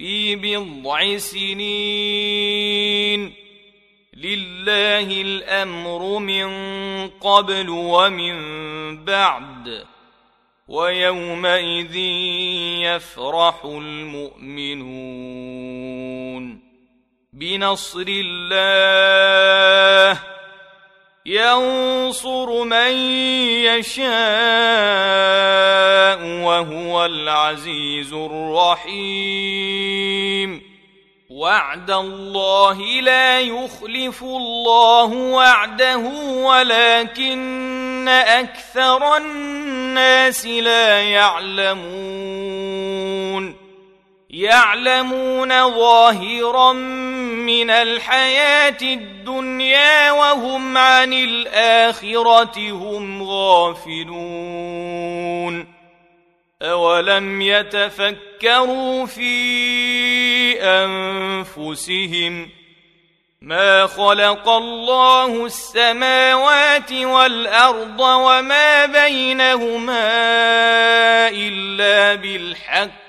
في بضع سنين. لله الأمر من قبل ومن بعد ويومئذ يفرح المؤمنون. بنصر الله ينصر من يشاء وهو العزيز الرحيم. وعد الله لا يخلف الله وعده ولكن أكثر الناس لا يعلمون. يعلمون ظاهرا من الحياة الدنيا وهم عن الآخرة هم غافلون. أولم يتفكروا في أنفسهم ما خلق الله السماوات والأرض وما بينهما إلا بالحق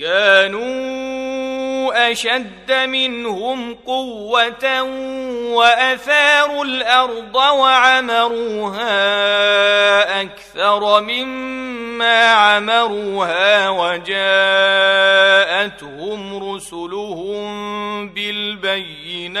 كانوا أشد منهم قوة وأثاروا الأرض وعمروها أكثر مما عمروها وجاءتهم رسلهم بالبينات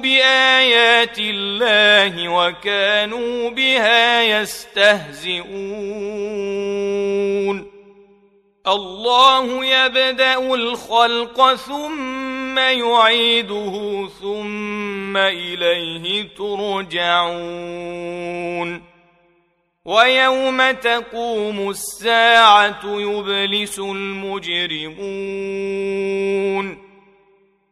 بآيات الله وكانوا بها يستهزئون. الله يبدأ الخلق ثم يعيده ثم إليه ترجعون. ويوم تقوم الساعة يبلس المجرمون.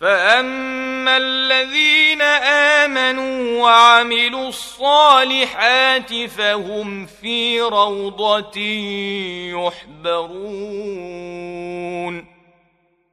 فاما الذين امنوا وعملوا الصالحات فهم في روضه يحبرون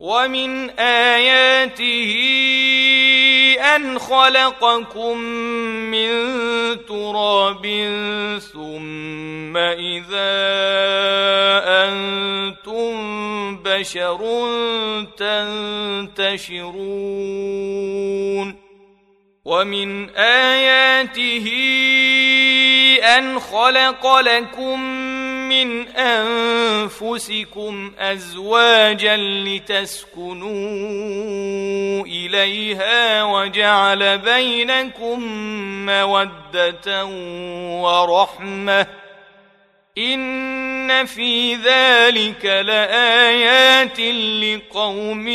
ومن آياته أن خلقكم من تراب ثم إذا أنتم بشر تنتشرون. ومن آياته أن خلق لكم من أنفسكم أزواجا لتسكنوا إليها وجعل بينكم مودة ورحمة إن في ذلك لآيات لقوم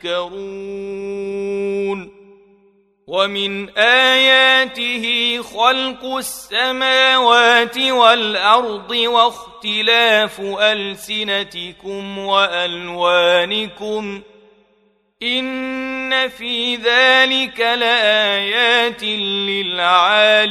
يتفكرون ومن آياته خلق السماوات والأرض واختلاف ألسنتكم وألوانكم إن في ذلك لآيات للعالمين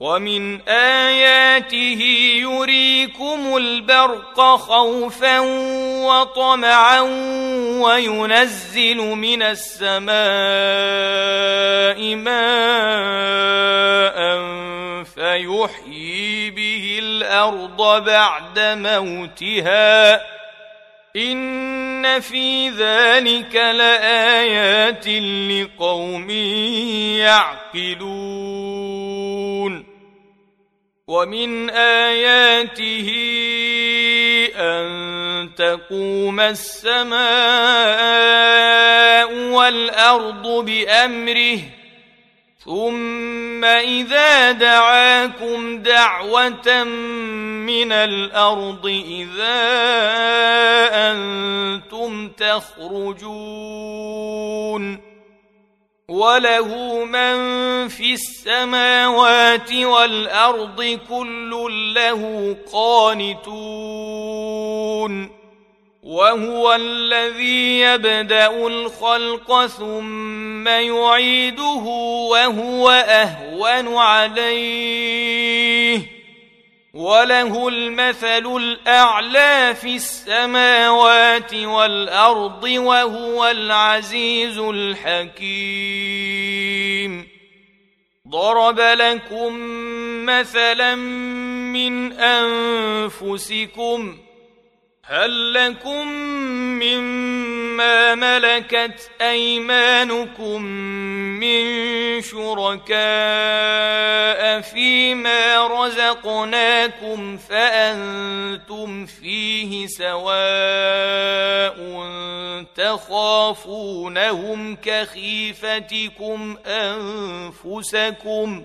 ومن آياته يريكم البرق خوفا وطمعا وينزل من السماء ماء فيحيي به الأرض بعد موتها. إن في ذلك لآيات لقوم يعقلون. ومن اياته ان تقوم السماء والارض بامره ثم اذا دعاكم دعوه من الأرض اذا أنتم تخرجون وله من في السماوات والارض كل له قانتون وهو الذي يبدا الخلق ثم يعيده وهو اهون عليه وله المثل الأعلى في السماوات والأرض وهو العزيز الحكيم. ضرب لكم مثلا من أنفسكم هل لكم مما ملكت أيمانكم من شركاء فيما رزقناكم فأنتم فيه سواء تخافونهم كخيفتكم أنفسكم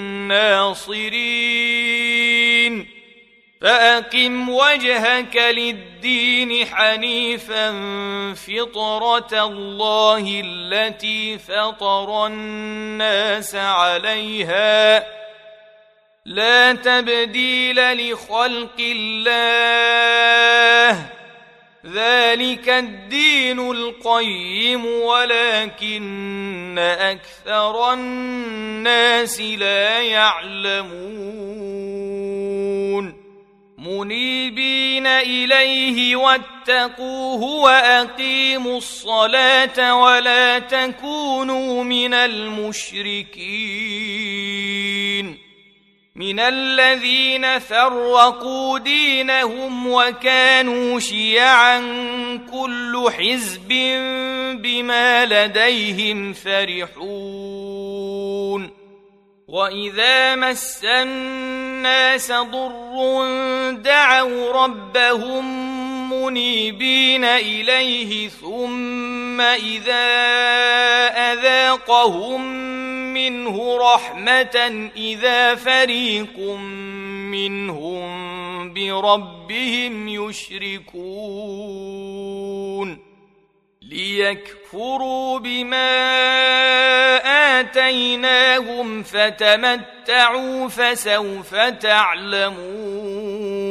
الناصرين فأقم وجهك للدين حنيفا فطرة الله التي فطر الناس عليها. لا تبديل لخلق الله ذلك الدين القيم ولكن أكثر الناس لا يعلمون منيبين اليه واتقوه واقيموا الصلاه ولا تكونوا من المشركين من الذين فرقوا دينهم وكانوا شيعا كل حزب بما لديهم فرحون. وإذا مس الناس ضر دعوا ربهم منيبين إليه ثم إذا أذاقهم منه رحمة إذا فريق منهم بربهم يشركون ليكفروا بما آتيناهم فتمتعوا فسوف تعلمون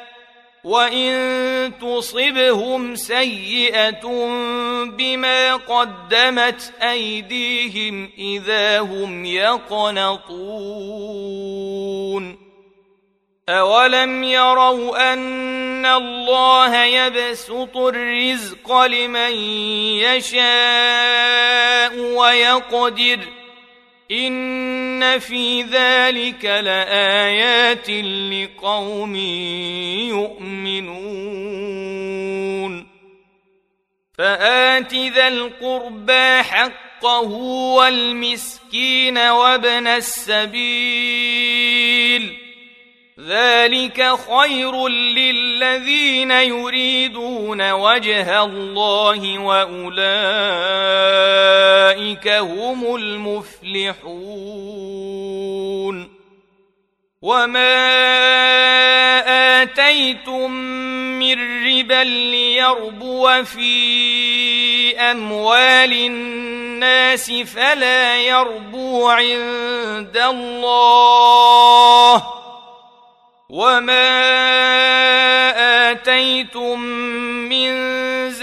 وان تصبهم سيئه بما قدمت ايديهم اذا هم يقنطون أولم يروا أن الله يبسط الرزق لمن يشاء ويقدر إن في ذلك لآيات لقوم يؤمنون فآت ذا القربى حقه والمسكين وابن السبيل ذلك خير للذين يريدون وجه الله واولئك هم المفلحون. وما اتيتم من ربا ليربو في اموال الناس فلا يربو عند الله. وما اتيتم من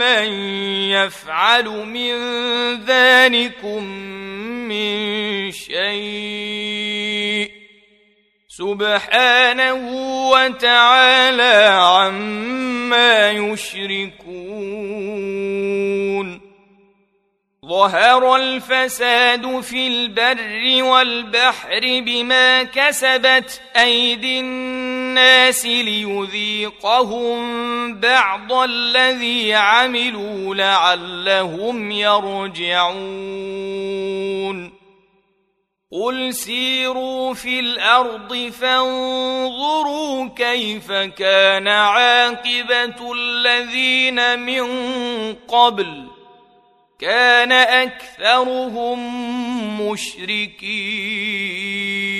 من يفعل من ذلكم من شيء. سبحانه وتعالى عما يشركون. ظهر الفساد في البر والبحر بما كسبت أيدي الناس ليذيقهم بعض الذي عملوا لعلهم يرجعون. قل سيروا في الأرض فانظروا كيف كان عاقبة الذين من قبل. كان أكثرهم مشركين.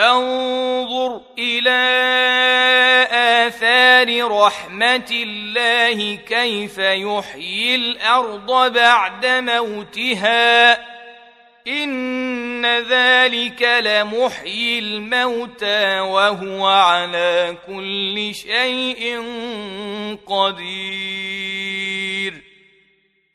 فانظر إلى آثار رحمة الله كيف يحيي الأرض بعد موتها. إن ذلك لمحيي الموتى وهو على كل شيء قدير.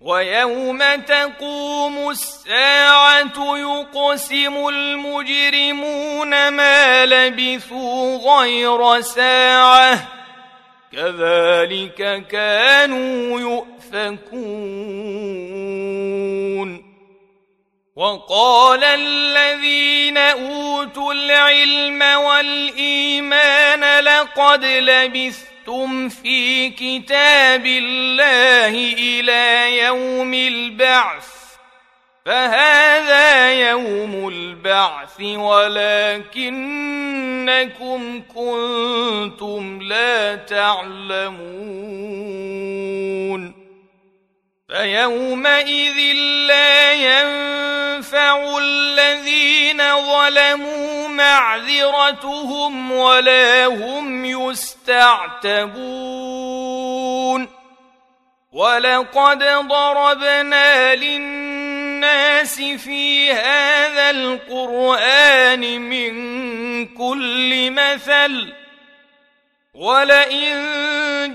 ويوم تقوم الساعة يقسم المجرمون ما لبثوا غير ساعة. كذلك كانوا يؤفكون. وقال الذين أوتوا العلم والإيمان لقد لبثتم في كتاب الله إلى يوم البعث فهذا يوم البعث ولكنكم كنتم لا تعلمون فيومئذ لا ينفع الذين ظلموا معذرتهم ولا هم يستعتبون ولقد ضربنا للناس في هذا القرآن من كل مثل ولئن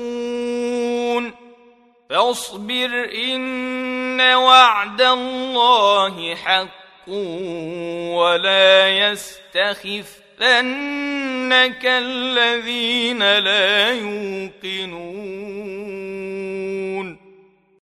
فاصبر إن وعد الله حق ولا يستخفنك الذين لا يوقنون.